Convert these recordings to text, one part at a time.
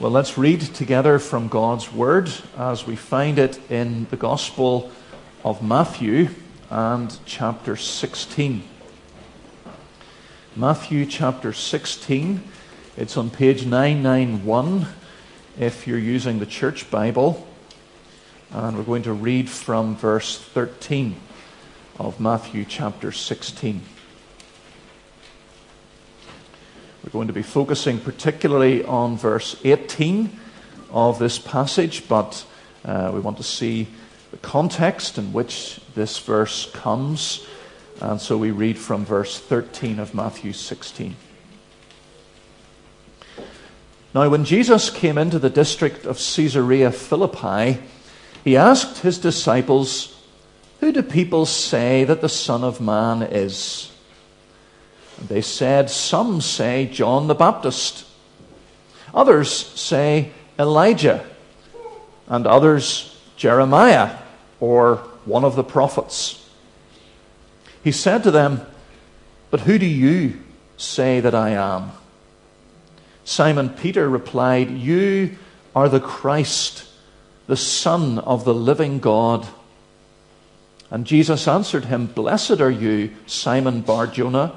Well, let's read together from God's Word as we find it in the Gospel of Matthew and chapter 16. Matthew chapter 16. It's on page 991 if you're using the Church Bible. And we're going to read from verse 13 of Matthew chapter 16. We're going to be focusing particularly on verse 18 of this passage, but uh, we want to see the context in which this verse comes. And so we read from verse 13 of Matthew 16. Now, when Jesus came into the district of Caesarea Philippi, he asked his disciples, Who do people say that the Son of Man is? They said, Some say John the Baptist, others say Elijah, and others Jeremiah or one of the prophets. He said to them, But who do you say that I am? Simon Peter replied, You are the Christ, the Son of the living God. And Jesus answered him, Blessed are you, Simon Bar Jonah.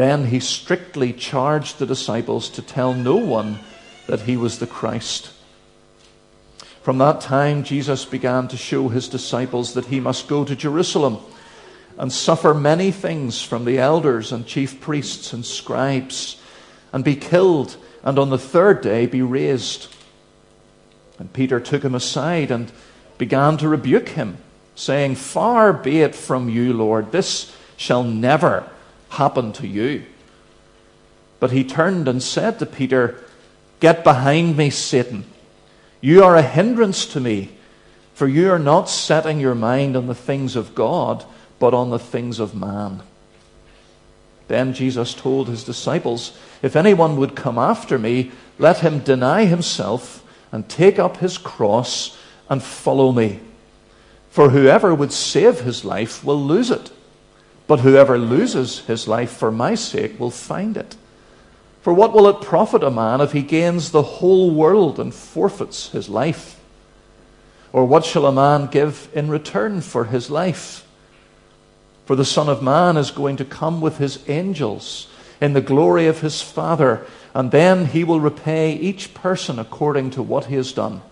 Then he strictly charged the disciples to tell no one that he was the Christ. From that time, Jesus began to show his disciples that he must go to Jerusalem and suffer many things from the elders and chief priests and scribes, and be killed, and on the third day be raised. And Peter took him aside and began to rebuke him, saying, Far be it from you, Lord, this shall never happen to you. But he turned and said to Peter, Get behind me, Satan. You are a hindrance to me, for you are not setting your mind on the things of God, but on the things of man. Then Jesus told his disciples, If anyone would come after me, let him deny himself and take up his cross and follow me. For whoever would save his life will lose it but whoever loses his life for my sake will find it. For what will it profit a man if he gains the whole world and forfeits his life? Or what shall a man give in return for his life? For the Son of Man is going to come with his angels in the glory of his Father, and then he will repay each person according to what he has done.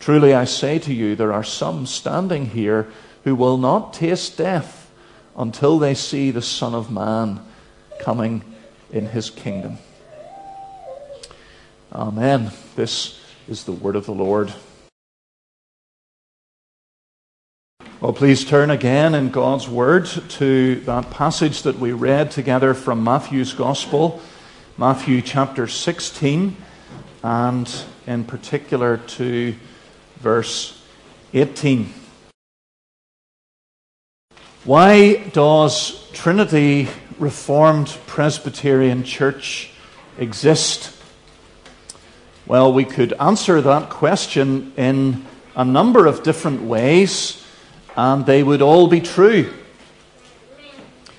Truly I say to you, there are some standing here who will not taste death until they see the Son of Man coming in his kingdom. Amen. This is the word of the Lord. Well, please turn again in God's Word to that passage that we read together from Matthew's Gospel, Matthew chapter 16, and in particular to verse 18. Why does Trinity Reformed Presbyterian Church exist? Well, we could answer that question in a number of different ways, and they would all be true.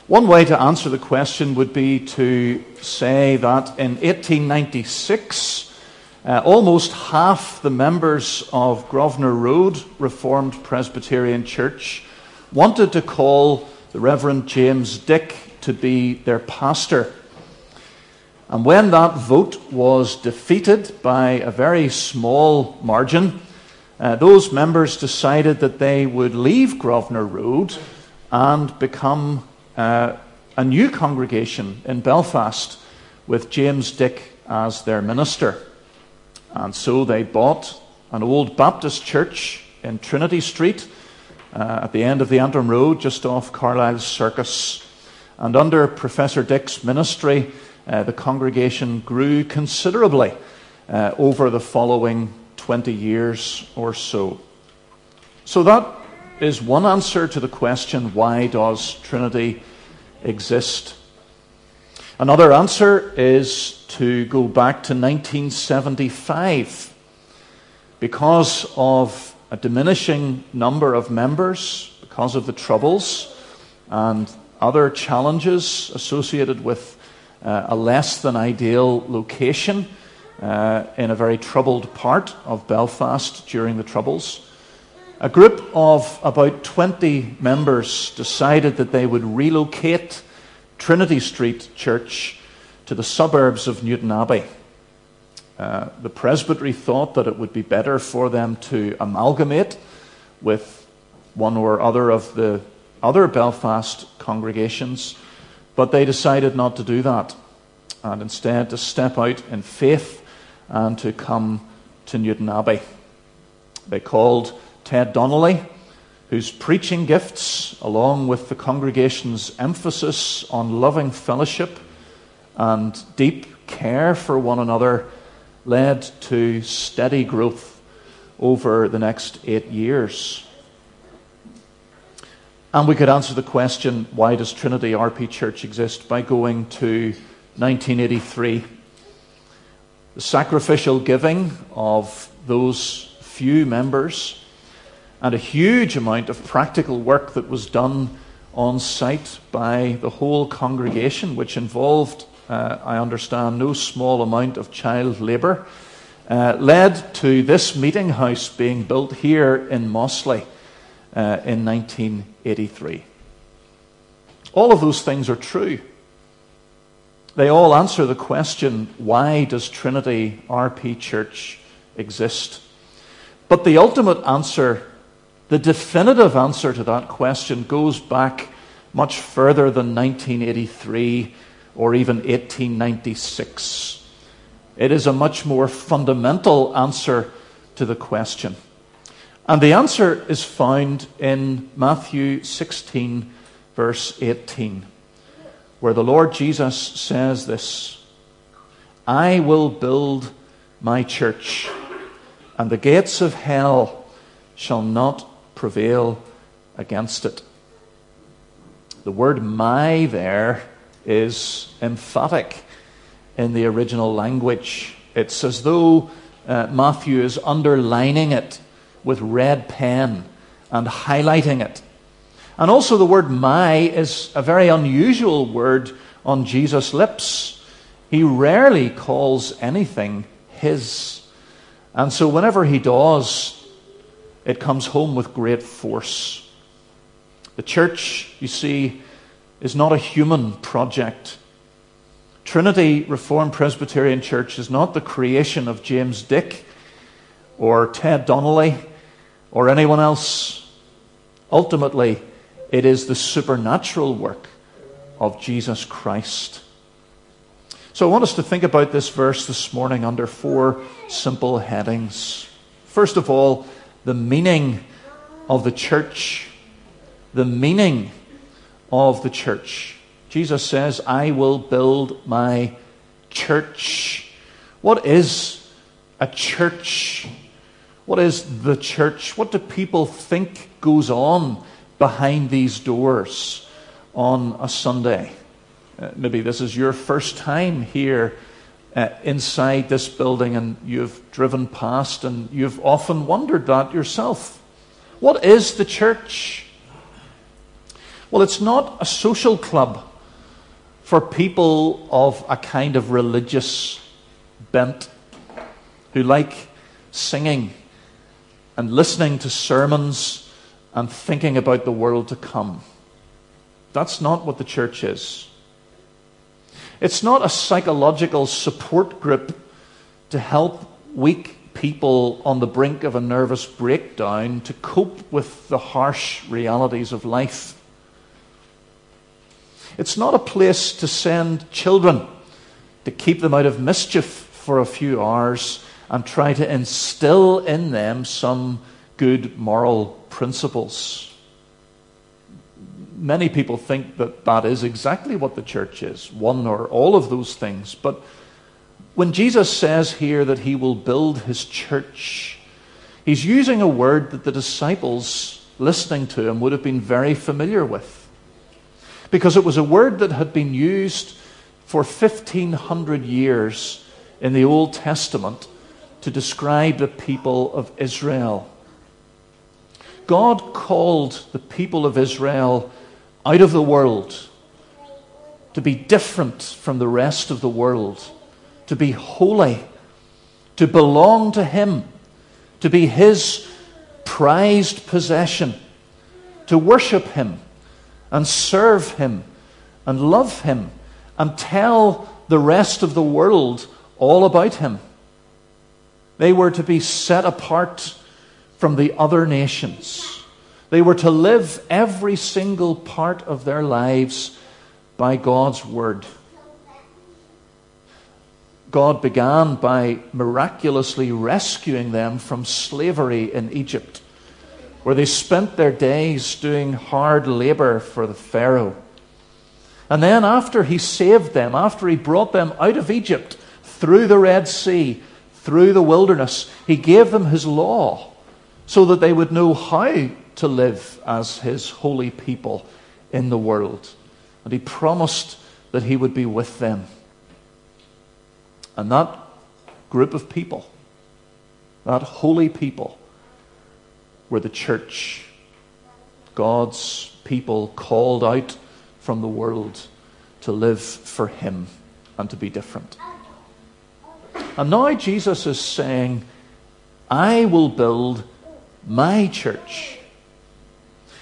One way to answer the question would be to say that in 1896, uh, almost half the members of Grosvenor Road Reformed Presbyterian Church wanted to call the Reverend James Dick to be their pastor. And when that vote was defeated by a very small margin, uh, those members decided that they would leave Grosvenor Road and become uh, a new congregation in Belfast with James Dick as their minister. And so they bought an old Baptist church in Trinity Street uh, at the end of the Antrim Road, just off Carlisle Circus. And under Professor Dick's ministry, uh, the congregation grew considerably. uh, over the following 20 years or so. So that is one answer to the question why does Trinity exist? Another answer is to go back to 1975. Because of a diminishing number of members, because of the troubles and other challenges associated with uh, a less than ideal location uh, in a very troubled part of Belfast during the Troubles, a group of about 20 members decided that they would relocate Trinity Street Church to the suburbs of Newtownabbey. Uh, the presbytery thought that it would be better for them to amalgamate with one or other of the other Belfast congregations, but they decided not to do that and instead to step out in faith and to come to Newtownabbey. They called Ted Donnelly, whose preaching gifts, along with the congregation's emphasis on loving fellowship and deep care for one another, led to steady growth over the next eight years. And we could answer the question why does Trinity RP Church exist by going to 1983. The sacrificial giving of those few members and a huge amount of practical work that was done on site by the whole congregation, which involved, uh, I understand, no small amount of child labour, uh, led to this meeting house being built here in Mossley uh, in 1983. All of those things are true. They all answer the question why does Trinity RP Church exist? But the ultimate answer the definitive answer to that question goes back much further than 1983 or even 1896. It is a much more fundamental answer to the question. And the answer is found in Matthew 16, verse 18, where the Lord Jesus says this I will build my church, and the gates of hell shall not prevail against it. The word my there is emphatic in the original language. It's as though uh, Matthew is underlining it with red pen and highlighting it. And also, the word my is a very unusual word on Jesus' lips. He rarely calls anything his. And so, whenever he does, it comes home with great force. The church, you see, is not a human project. Trinity Reformed Presbyterian Church is not the creation of James Dick or Ted Donnelly or anyone else. Ultimately, it is the supernatural work of Jesus Christ. So I want us to think about this verse this morning under four simple headings. First of all, the meaning of the church. The meaning of the church. Jesus says, I will build my church. What is a church? What is the church? What do people think goes on behind these doors on a Sunday? Uh, maybe this is your first time here uh, inside this building and you've driven past and you've often wondered that yourself. What is the church? Well, it's not a social club for people of a kind of religious bent who like singing and listening to sermons and thinking about the world to come. That's not what the church is. It's not a psychological support group to help weak people on the brink of a nervous breakdown to cope with the harsh realities of life. It's not a place to send children to keep them out of mischief for a few hours and try to instill in them some good moral principles many people think that that is exactly what the church is one or all of those things. But when Jesus says here that he will build his church, he's using a word that the disciples listening to him would have been very familiar with. Because it was a word that had been used for 1500 years in the Old Testament to describe the people of Israel. God called the people of Israel out of the world to be different from the rest of the world, to be holy, to belong to Him, to be His prized possession, to worship Him and serve Him and love Him and tell the rest of the world all about Him. They were to be set apart from the other nations. They were to live every single part of their lives by God's word. God began by miraculously rescuing them from slavery in Egypt, where they spent their days doing hard labor for the Pharaoh. And then, after he saved them, after he brought them out of Egypt through the Red Sea, through the wilderness, he gave them his law so that they would know how to live as his holy people in the world. And he promised that he would be with them. And that group of people, that holy people, were the church, God's people called out from the world to live for him and to be different. And now Jesus is saying, I will build my church.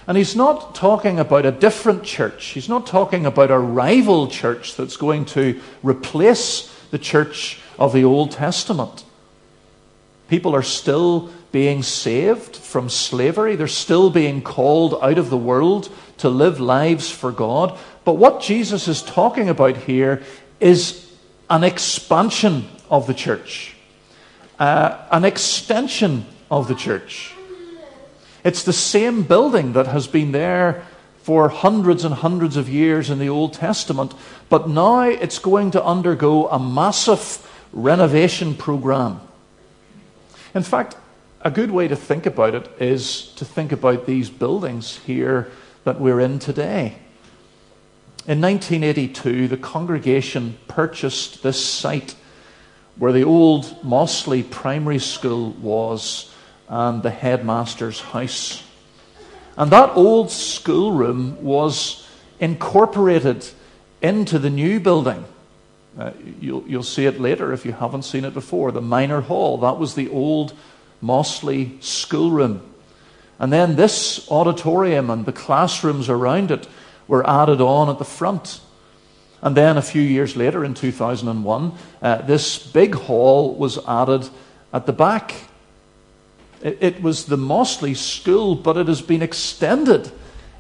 And he's not talking about a different church. He's not talking about a rival church that's going to replace the church of the Old Testament. People are still being saved from slavery, they're still being called out of the world to live lives for God. But what Jesus is talking about here is an expansion of the church, uh, an extension of the church. It's the same building that has been there for hundreds and hundreds of years in the Old Testament, but now it's going to undergo a massive renovation program. In fact, a good way to think about it is to think about these buildings here that we're in today. In 1982, the congregation purchased this site where the old Mossley Primary School was and the headmaster's house. And that old schoolroom was incorporated into the new building. Uh, you'll, you'll see it later if you haven't seen it before. The minor hall, that was the old Mossley schoolroom. And then this auditorium and the classrooms around it were added on at the front. And then a few years later, in 2001, uh, this big hall was added at the back. It, it was the Mossley School, but it has been extended,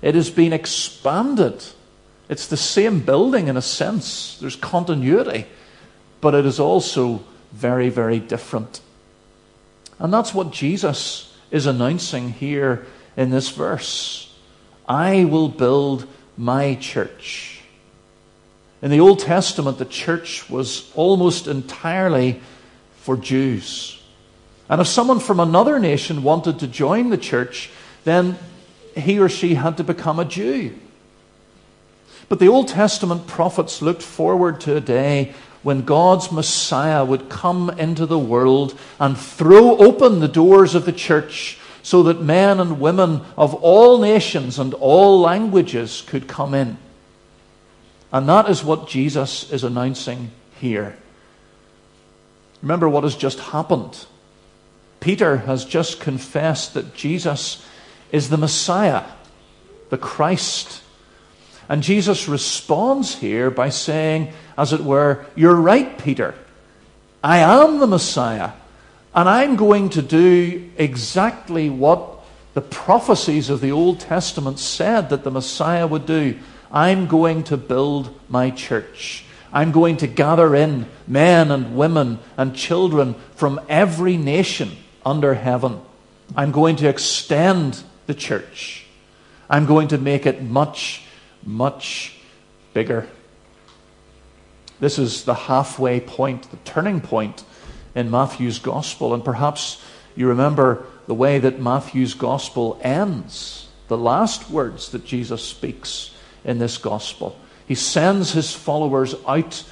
it has been expanded. It's the same building in a sense, there's continuity, but it is also very, very different. And that's what Jesus is announcing here in this verse. I will build my church. In the Old Testament, the church was almost entirely for Jews. And if someone from another nation wanted to join the church, then he or she had to become a Jew. But the Old Testament prophets looked forward to a day when God's Messiah would come into the world and throw open the doors of the church so that men and women of all nations and all languages could come in. And that is what Jesus is announcing here. Remember what has just happened. Peter has just confessed that Jesus is the Messiah, the Christ. And Jesus responds here by saying, as it were, You're right, Peter. I am the Messiah. And I'm going to do exactly what the prophecies of the Old Testament said that the Messiah would do. I'm going to build my church. I'm going to gather in men and women and children from every nation under heaven. I'm going to extend the church. I'm going to make it much, much bigger. This is the halfway point, the turning point in Matthew's gospel. And perhaps you remember the way that Matthew's gospel ends, the last words that Jesus speaks in this gospel. He sends his followers out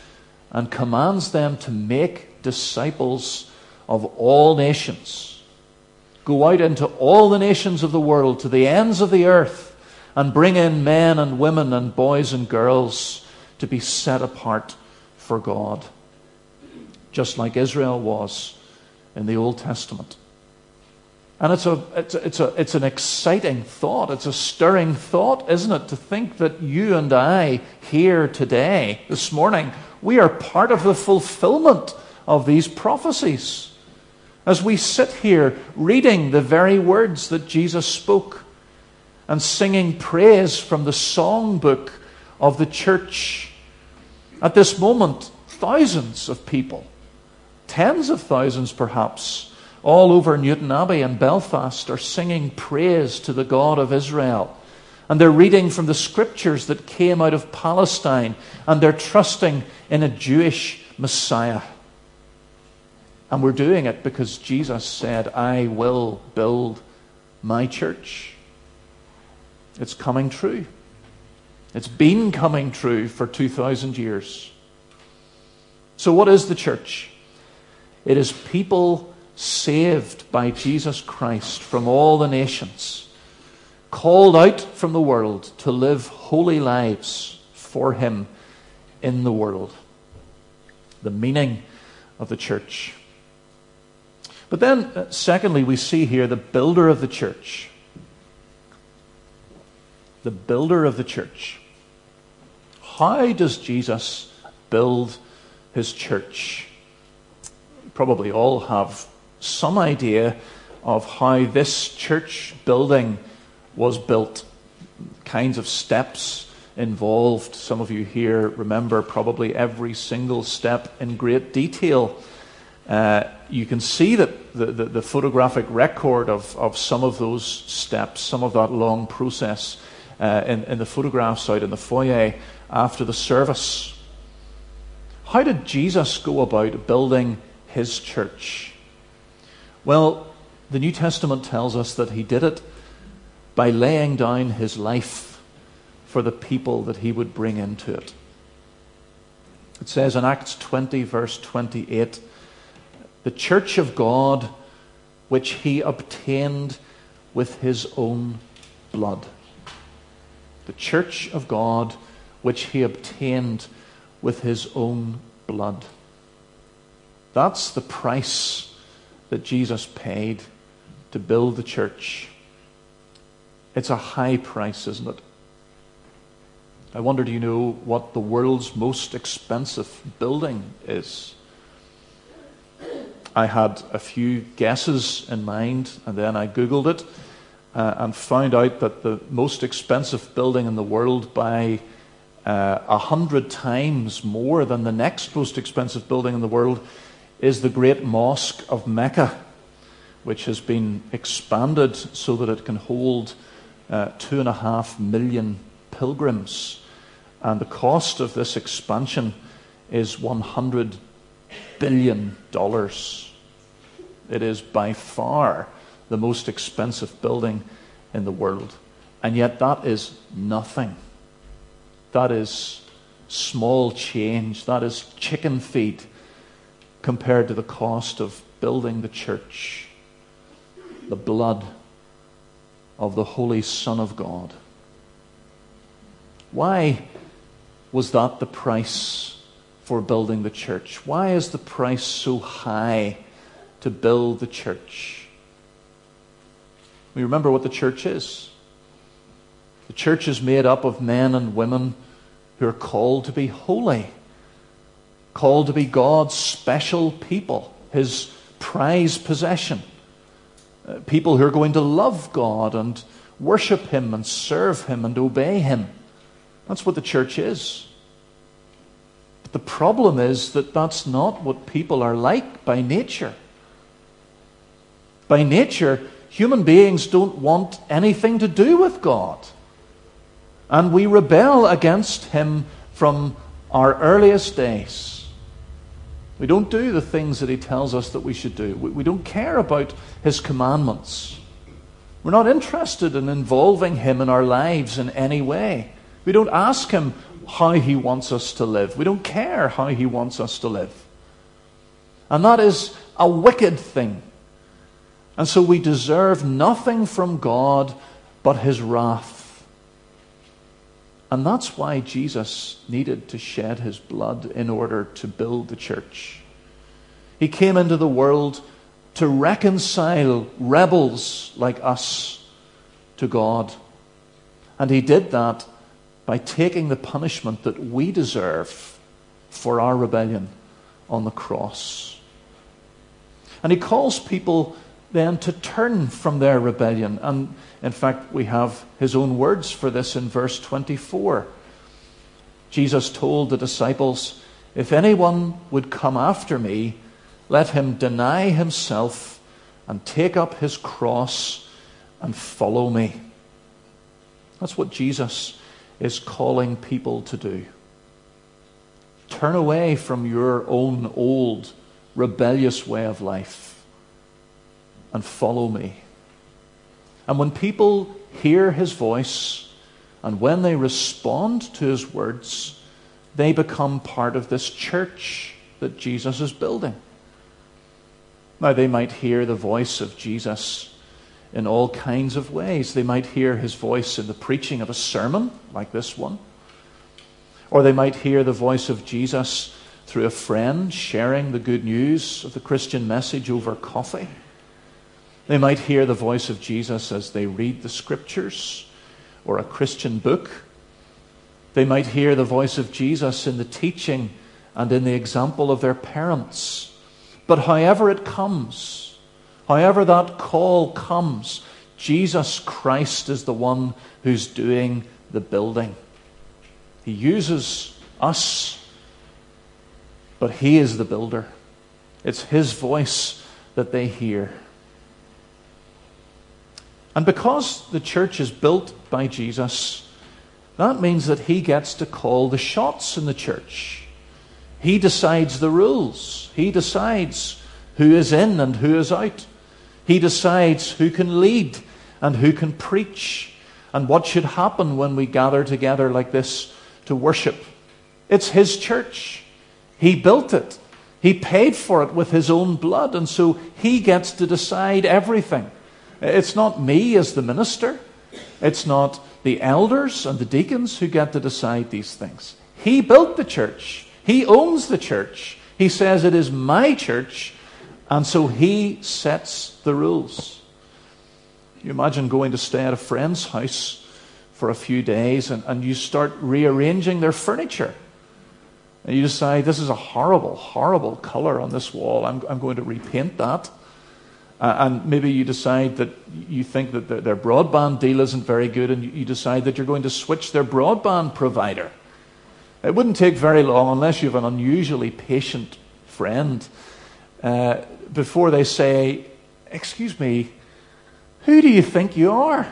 and commands them to make disciples of all nations. Go out into all the nations of the world, to the ends of the earth, and bring in men and women and boys and girls to be set apart for God, just like Israel was in the Old Testament. And it's, a, it's, a, it's, a, it's an exciting thought. It's a stirring thought, isn't it, to think that you and I here today, this morning, we are part of the fulfillment of these prophecies. As we sit here reading the very words that Jesus spoke and singing praise from the songbook of the church. At this moment, thousands of people, tens of thousands perhaps, all over Newtownabbey and Belfast are singing praise to the God of Israel. And they're reading from the scriptures that came out of Palestine, and they're trusting in a Jewish Messiah. And we're doing it because Jesus said, I will build my church. It's coming true. It's been coming true for 2,000 years. So, what is the church? It is people saved by Jesus Christ from all the nations, called out from the world to live holy lives for Him in the world. The meaning of the church. But then, uh, secondly, we see here the builder of the church. The builder of the church. How does Jesus build his church? Probably all have some idea of how this church building was built, kinds of steps involved. Some of you here remember probably every single step in great detail. Uh, you can see that the, the, the, photographic record of, of some of those steps, some of that long process, uh, in, in the photographs out in the foyer after the service. How did Jesus go about building his church? Well, the New Testament tells us that he did it by laying down his life for the people that he would bring into it. It says in Acts 20, verse 28, the church of God which he obtained with his own blood. The church of God which he obtained with his own blood. That's the price that Jesus paid to build the church. It's a high price, isn't it? I wonder, do you know what the world's most expensive building is? I had a few guesses in mind, and then I Googled it uh, and found out that the most expensive building in the world by uh, a uh, hundred times more than the next most expensive building in the world is the great mosque of Mecca, which has been expanded so that it can hold uh, two and a half million pilgrims. And the cost of this expansion is $100 billion. It is by far the most expensive building in the world. And yet, that is nothing. That is small change. That is chicken feed compared to the cost of building the church, the blood of the Holy Son of God. Why was that the price for building the church? Why is the price so high to build the church? We remember what the church is. The church is made up of men and women who are called to be holy called to be God's special people, his prized possession. Uh, people who are going to love God and worship him and serve him and obey him. That's what the church is. But the problem is that that's not what people are like by nature. By nature, human beings don't want anything to do with God. And we rebel against him from our earliest days. We don't do the things that He tells us that we should do. We, we don't care about His commandments. We're not interested in involving Him in our lives in any way. We don't ask Him how He wants us to live. We don't care how He wants us to live. And that is a wicked thing. And so we deserve nothing from God but His wrath. And that's why Jesus needed to shed His blood in order to build the church. He came into the world to reconcile rebels like us to God. And he did that by taking the punishment that we deserve for our rebellion on the cross. And he calls people then to turn from their rebellion. And in fact, we have his own words for this in verse 24. Jesus told the disciples, If anyone would come after me, let him deny himself and take up his cross and follow me. That's what Jesus is calling people to do. Turn away from your own old rebellious way of life and follow me. And when people hear his voice and when they respond to his words, they become part of this church that Jesus is building. Now, they might hear the voice of Jesus in all kinds of ways. They might hear his voice in the preaching of a sermon like this one, or they might hear the voice of Jesus through a friend sharing the good news of the Christian message over coffee. They might hear the voice of Jesus as they read the scriptures or a Christian book. They might hear the voice of Jesus in the teaching and in the example of their parents but however it comes, however that call comes, Jesus Christ is the one who's doing the building. He uses us, but He is the builder. It's His voice that they hear. And because the church is built by Jesus, that means that He gets to call the shots in the church. He decides the rules. He decides who is in and who is out. He decides who can lead and who can preach and what should happen when we gather together like this to worship. It's His church. He built it. He paid for it with His own blood, and so He gets to decide everything. It's not me as the minister. It's not the elders and the deacons who get to decide these things. He built the church. He owns the church. He says it is my church, and so he sets the rules. You imagine going to stay at a friend's house for a few days and, and you start rearranging their furniture. And you decide, this is a horrible, horrible color on this wall. I'm, I'm going to repaint that. Uh, and maybe you decide that you think that their, broadband deal isn't very good, and you, you decide that you're going to switch their broadband provider. It wouldn't take very long, unless you have an unusually patient friend, uh, before they say, Excuse me, who do you think you are?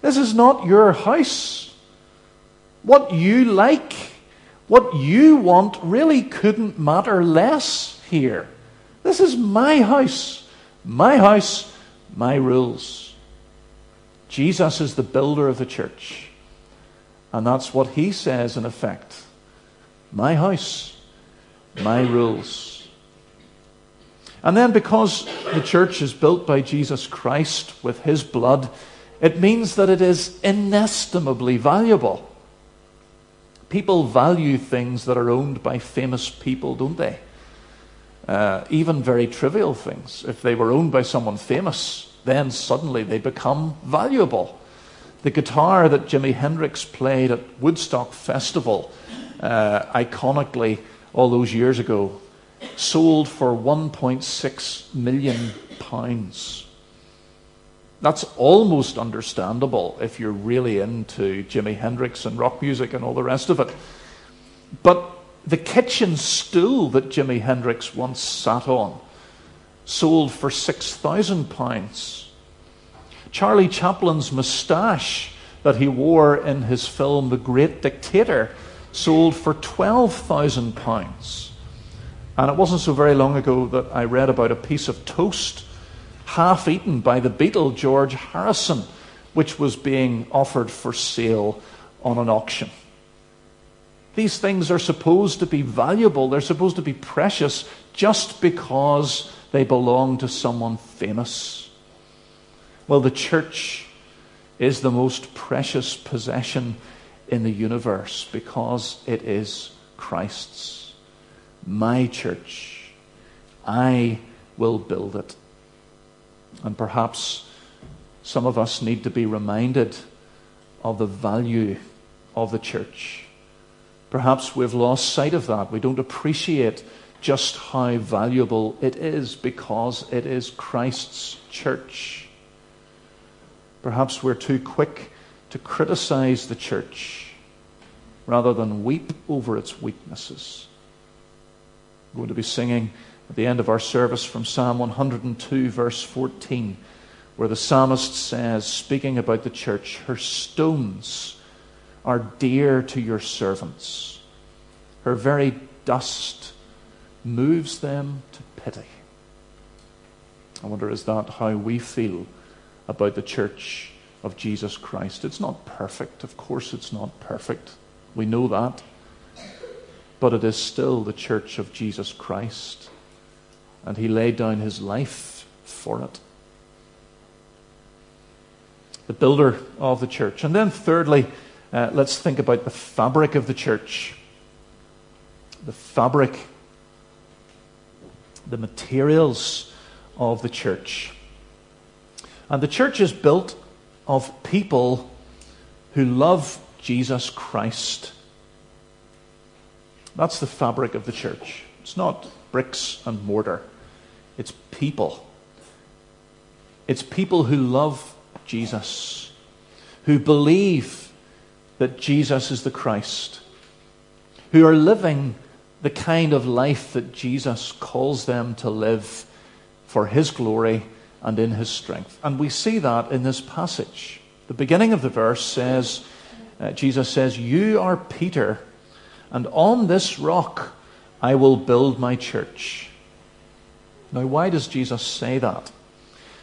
This is not your house. What you like, what you want, really couldn't matter less here. This is my house. My house, my rules. Jesus is the builder of the church. And that's what he says, in effect My house, my rules. And then, because the church is built by Jesus Christ with his blood, it means that it is inestimably valuable. People value things that are owned by famous people, don't they? Uh, even very trivial things. If they were owned by someone famous, then suddenly they become valuable. The guitar that Jimi Hendrix played at Woodstock Festival, uh, iconically all those years ago, sold for 1.6 million pounds. That's almost understandable if you're really into Jimi Hendrix and rock music and all the rest of it. But the kitchen stool that Jimi Hendrix once sat on sold for £6,000. Charlie Chaplin's moustache that he wore in his film The Great Dictator sold for £12,000. And it wasn't so very long ago that I read about a piece of toast half eaten by the Beatle George Harrison, which was being offered for sale on an auction. These things are supposed to be valuable, they're supposed to be precious just because they belong to someone famous. Well, the church is the most precious possession in the universe because it is Christ's. My church. I will build it. And perhaps some of us need to be reminded of the value of the church. Perhaps we've lost sight of that. We don't appreciate just how valuable it is because it is Christ's church. Perhaps we're too quick to criticize the church rather than weep over its weaknesses. I'm going to be singing at the end of our service from Psalm 102, verse 14, where the psalmist says, speaking about the church, her stones are dear to your servants. Her very dust moves them to pity. I wonder, is that how we feel about the church of Jesus Christ? It's not perfect. Of course, it's not perfect. We know that. But it is still the church of Jesus Christ. And he laid down his life for it. The builder of the church. And then, thirdly, uh, let's think about the fabric of the church. The fabric the materials of the church. And the church is built of people who love Jesus Christ. That's the fabric of the church. It's not bricks and mortar, it's people. It's people who love Jesus, who believe that Jesus is the Christ, who are living the kind of life that Jesus calls them to live for His glory and in His strength. And we see that in this passage. The beginning of the verse says, uh, Jesus says, You are Peter, and on this rock I will build my church. Now, why does Jesus say that?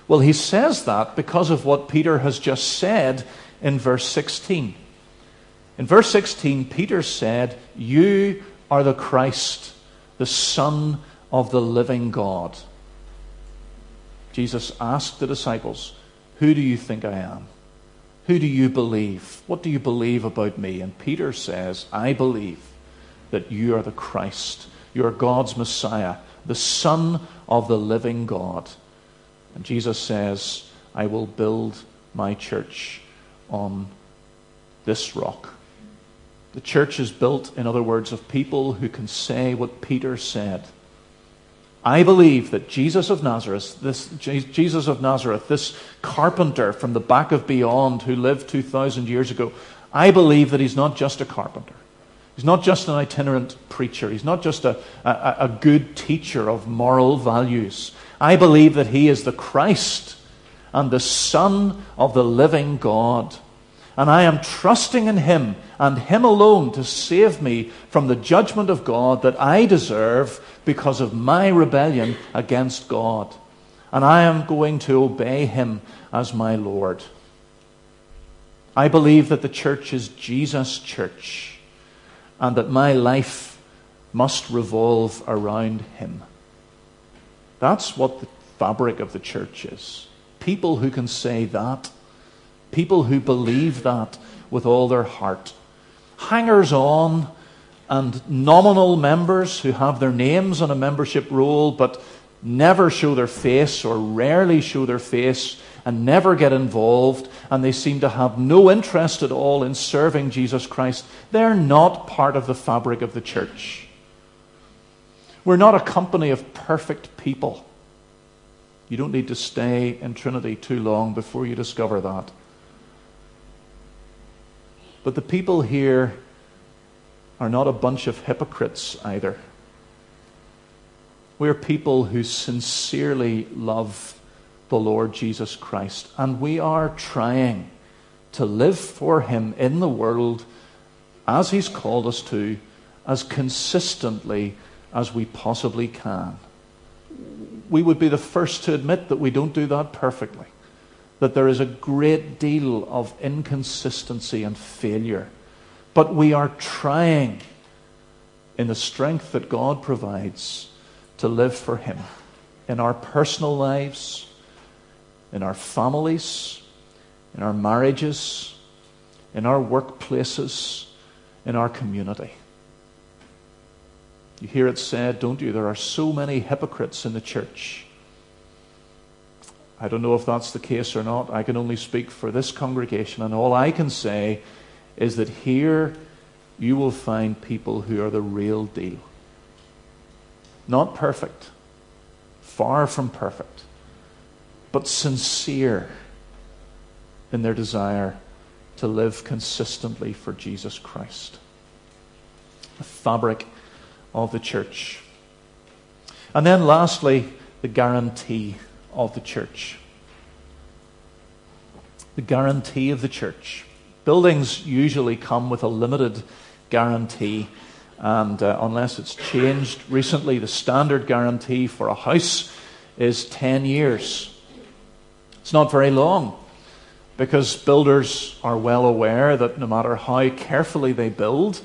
Well, he says that because of what Peter has just said in verse 16. In verse 16, Peter said, You are the Christ, the Son of the living God. Jesus asked the disciples, Who do you think I am? Who do you believe? What do you believe about me? And Peter says, I believe that you are the Christ. You are God's Messiah, the Son of the living God. And Jesus says, I will build my church on this rock. The church is built, in other words, of people who can say what Peter said. I believe that Jesus of Nazareth, this Jesus of Nazareth, this carpenter from the back of beyond who lived 2,000 years ago, I believe that he's not just a carpenter. He's not just an itinerant preacher. He's not just a, a, a good teacher of moral values. I believe that he is the Christ and the Son of the living God. And I am trusting in Him and Him alone to save me from the judgment of God that I deserve because of my rebellion against God. And I am going to obey Him as my Lord. I believe that the church is Jesus' church and that my life must revolve around Him. That's what the fabric of the church is. People who can say that People who believe that with all their heart. Hangers on and nominal members who have their names on a membership roll but never show their face or rarely show their face and never get involved and they seem to have no interest at all in serving Jesus Christ. They're not part of the fabric of the church. We're not a company of perfect people. You don't need to stay in Trinity too long before you discover that. But the people here are not a bunch of hypocrites either. We're people who sincerely love the Lord Jesus Christ, and we are trying to live for Him in the world as He's called us to, as consistently as we possibly can. We would be the first to admit that we don't do that perfectly, that there is a great deal of inconsistency and failure. But we are trying, in the strength that God provides, to live for Him in our personal lives, in our families, in our marriages, in our workplaces, in our community. You hear it said, don't you? There are so many hypocrites in the church. I don't know if that's the case or not. I can only speak for this congregation, and all I can say is that here you will find people who are the real deal. Not perfect, far from perfect, but sincere in their desire to live consistently for Jesus Christ. The fabric of the church. And then, lastly, the guarantee of the church. The guarantee of the church. Buildings usually come with a limited guarantee, and uh, unless it's changed recently, the standard guarantee for a house is 10 years. It's not very long because builders are well aware that no matter how carefully they build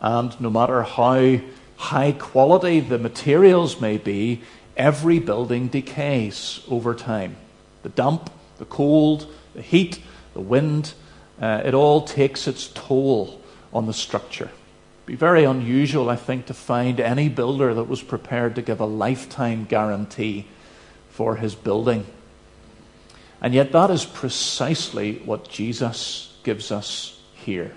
and no matter how high quality the materials may be, every building decays over time. The damp, the cold, the heat, the wind, uh, it all takes its toll on the structure. It'd be very unusual, I think, to find any builder that was prepared to give a lifetime guarantee for his building. And yet, that is precisely what Jesus gives us here.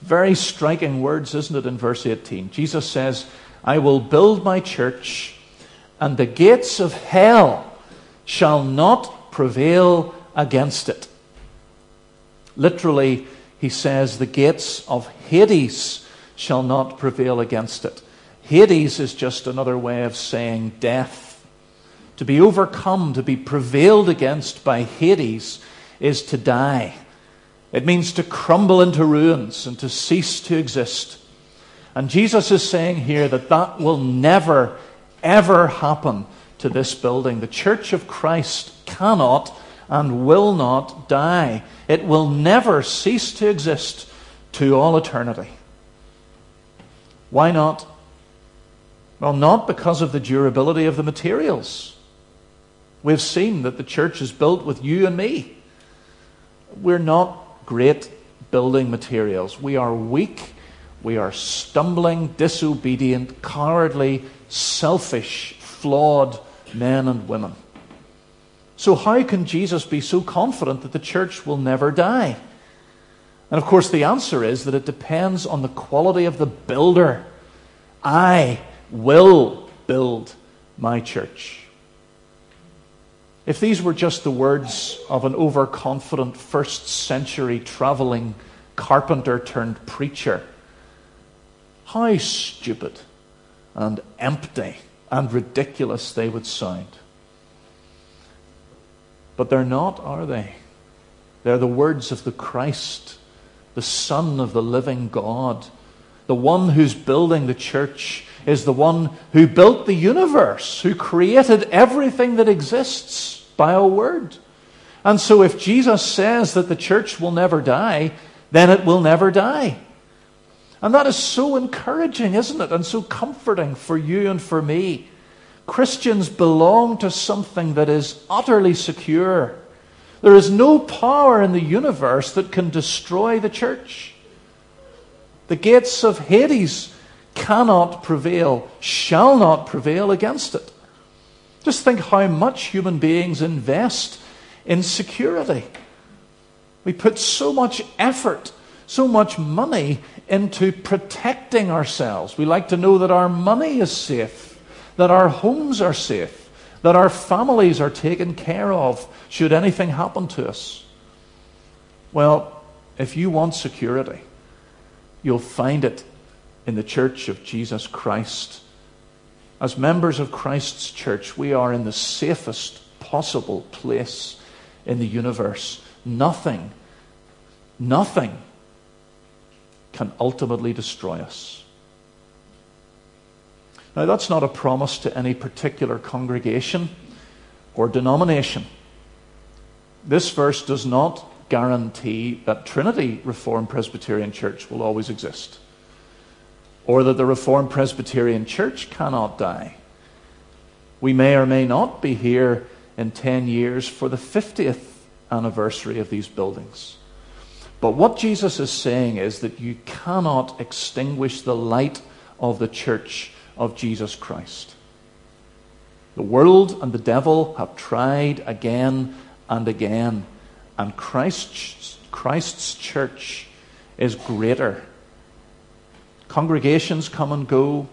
Very striking words, isn't it, in verse 18? Jesus says, I will build my church, and the gates of hell shall not prevail against it. Literally, he says, the gates of Hades shall not prevail against it. Hades is just another way of saying death. To be overcome, to be prevailed against by Hades, is to die. It means to crumble into ruins and to cease to exist. And Jesus is saying here that that will never, ever happen to this building. The church of Christ cannot and will not die. It will never cease to exist to all eternity. Why not? Well, not because of the durability of the materials. We've seen that the church is built with you and me. We're not great building materials. We are weak. We are stumbling, disobedient, cowardly, selfish, flawed men and women. So, how can Jesus be so confident that the church will never die? And of course, the answer is that it depends on the quality of the builder. I will build my church. If these were just the words of an overconfident first century traveling carpenter turned preacher, how stupid and empty and ridiculous they would sound. But they're not, are they? They're the words of the Christ, the Son of the living God. The one who's building the church is the one who built the universe, who created everything that exists by a word. And so, if Jesus says that the church will never die, then it will never die. And that is so encouraging, isn't it? And so comforting for you and for me. Christians belong to something that is utterly secure. There is no power in the universe that can destroy the church. The gates of Hades cannot prevail, shall not prevail against it. Just think how much human beings invest in security. We put so much effort, so much money into protecting ourselves. We like to know that our money is safe, that our homes are safe, that our families are taken care of should anything happen to us. Well, if you want security, you'll find it in the church of Jesus Christ as members of Christ's church, we are in the safest possible place in the universe. Nothing, nothing can ultimately destroy us. Now, that's not a promise to any particular congregation or denomination. This verse does not guarantee that Trinity Reformed Presbyterian Church will always exist, or that the Reformed Presbyterian Church cannot die. We may or may not be here in 10 years for the 50th anniversary of these buildings. But what Jesus is saying is that you cannot extinguish the light of the church of Jesus Christ. The world and the devil have tried again and again, and Christ's, Christ's church is greater. Congregations come and go,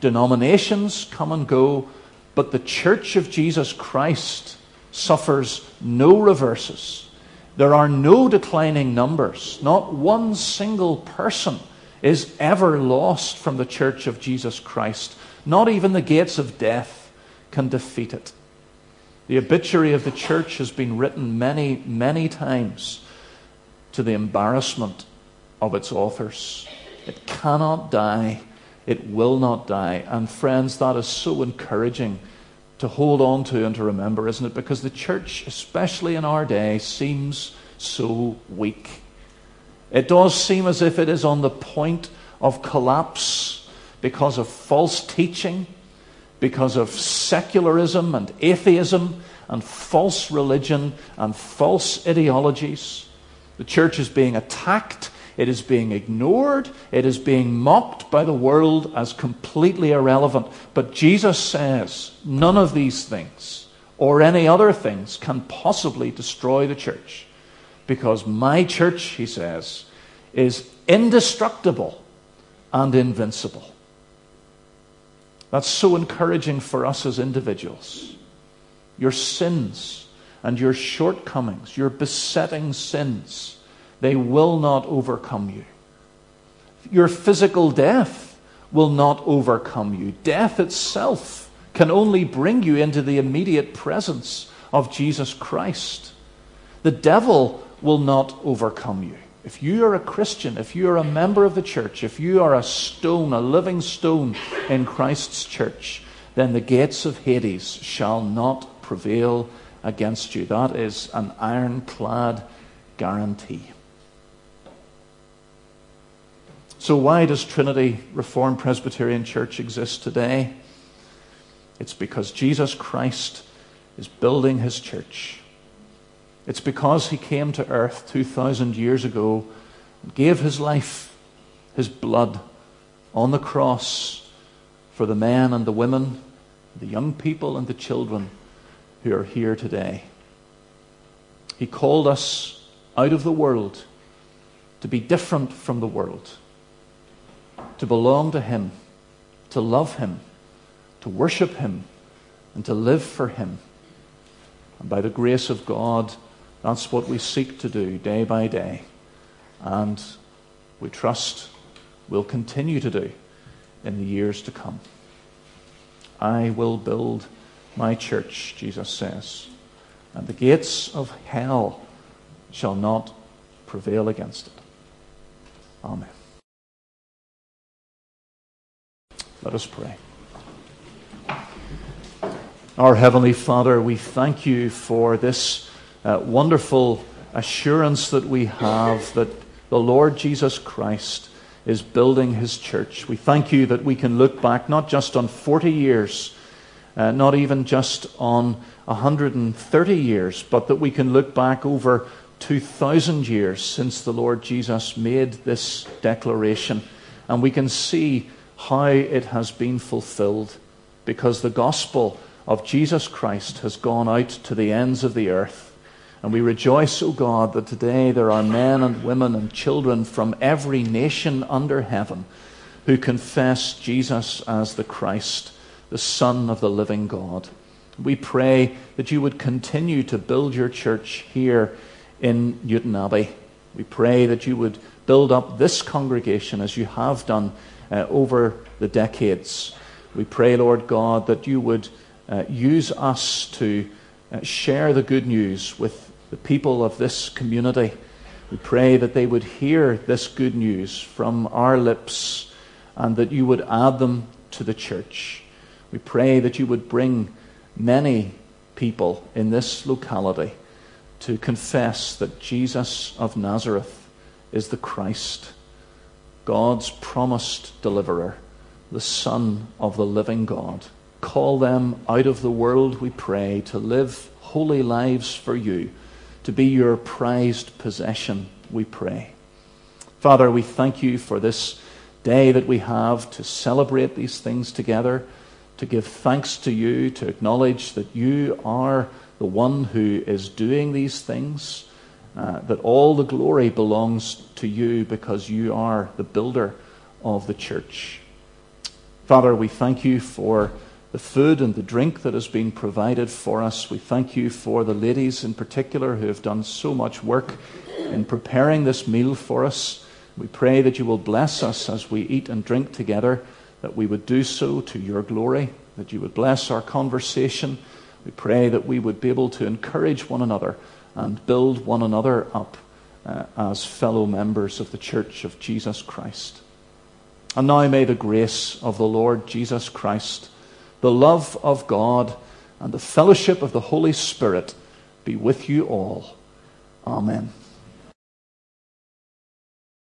denominations come and go, but the church of Jesus Christ suffers no reverses. There are no declining numbers. Not one single person is ever lost from the church of Jesus Christ. Not even the gates of death can defeat it. The obituary of the church has been written many, many times to the embarrassment of its authors. It cannot die. It will not die. And friends, that is so encouraging to hold on to and to remember, isn't it? Because the church, especially in our day, seems so weak. It does seem as if it is on the point of collapse because of false teaching, because of secularism and atheism and false religion and false ideologies. The church is being attacked it is being ignored. It is being mocked by the world as completely irrelevant. But Jesus says none of these things or any other things can possibly destroy the church. Because my church, he says, is indestructible and invincible. That's so encouraging for us as individuals. Your sins and your shortcomings, your besetting sins, they will not overcome you. Your physical death will not overcome you. Death itself can only bring you into the immediate presence of Jesus Christ. The devil will not overcome you. If you are a Christian, if you are a member of the church, if you are a stone, a living stone in Christ's church, then the gates of Hades shall not prevail against you. That is an ironclad guarantee. So, why does Trinity Reformed Presbyterian Church exist today? It's because Jesus Christ is building his church. It's because he came to earth 2,000 years ago and gave his life, his blood, on the cross for the men and the women, the young people and the children who are here today. He called us out of the world to be different from the world to belong to Him, to love Him, to worship Him, and to live for Him. And by the grace of God, that's what we seek to do day by day. And we trust we'll continue to do in the years to come. I will build my church, Jesus says, and the gates of hell shall not prevail against it. Amen. Let us pray. Our Heavenly Father, we thank you for this uh, wonderful assurance that we have that the Lord Jesus Christ is building his church. We thank you that we can look back not just on 40 years, uh, not even just on 130 years, but that we can look back over 2,000 years since the Lord Jesus made this declaration. And we can see how it has been fulfilled because the gospel of Jesus Christ has gone out to the ends of the earth. And we rejoice, O oh God, that today there are men and women and children from every nation under heaven who confess Jesus as the Christ, the Son of the living God. We pray that you would continue to build your church here in Newtownabbey. We pray that you would build up this congregation as you have done uh, over the decades. We pray, Lord God, that you would uh, use us to uh, share the good news with the people of this community. We pray that they would hear this good news from our lips and that you would add them to the church. We pray that you would bring many people in this locality to confess that Jesus of Nazareth is the Christ, God's promised deliverer, the Son of the living God. Call them out of the world, we pray, to live holy lives for you, to be your prized possession, we pray. Father, we thank you for this day that we have to celebrate these things together, to give thanks to you, to acknowledge that you are the one who is doing these things, uh, that all the glory belongs to you because you are the builder of the church. Father, we thank you for the food and the drink that has been provided for us. We thank you for the ladies in particular who have done so much work in preparing this meal for us. We pray that you will bless us as we eat and drink together, that we would do so to your glory, that you would bless our conversation. We pray that we would be able to encourage one another and build one another up uh, as fellow members of the Church of Jesus Christ. And now may the grace of the Lord Jesus Christ the love of God, and the fellowship of the Holy Spirit be with you all. Amen.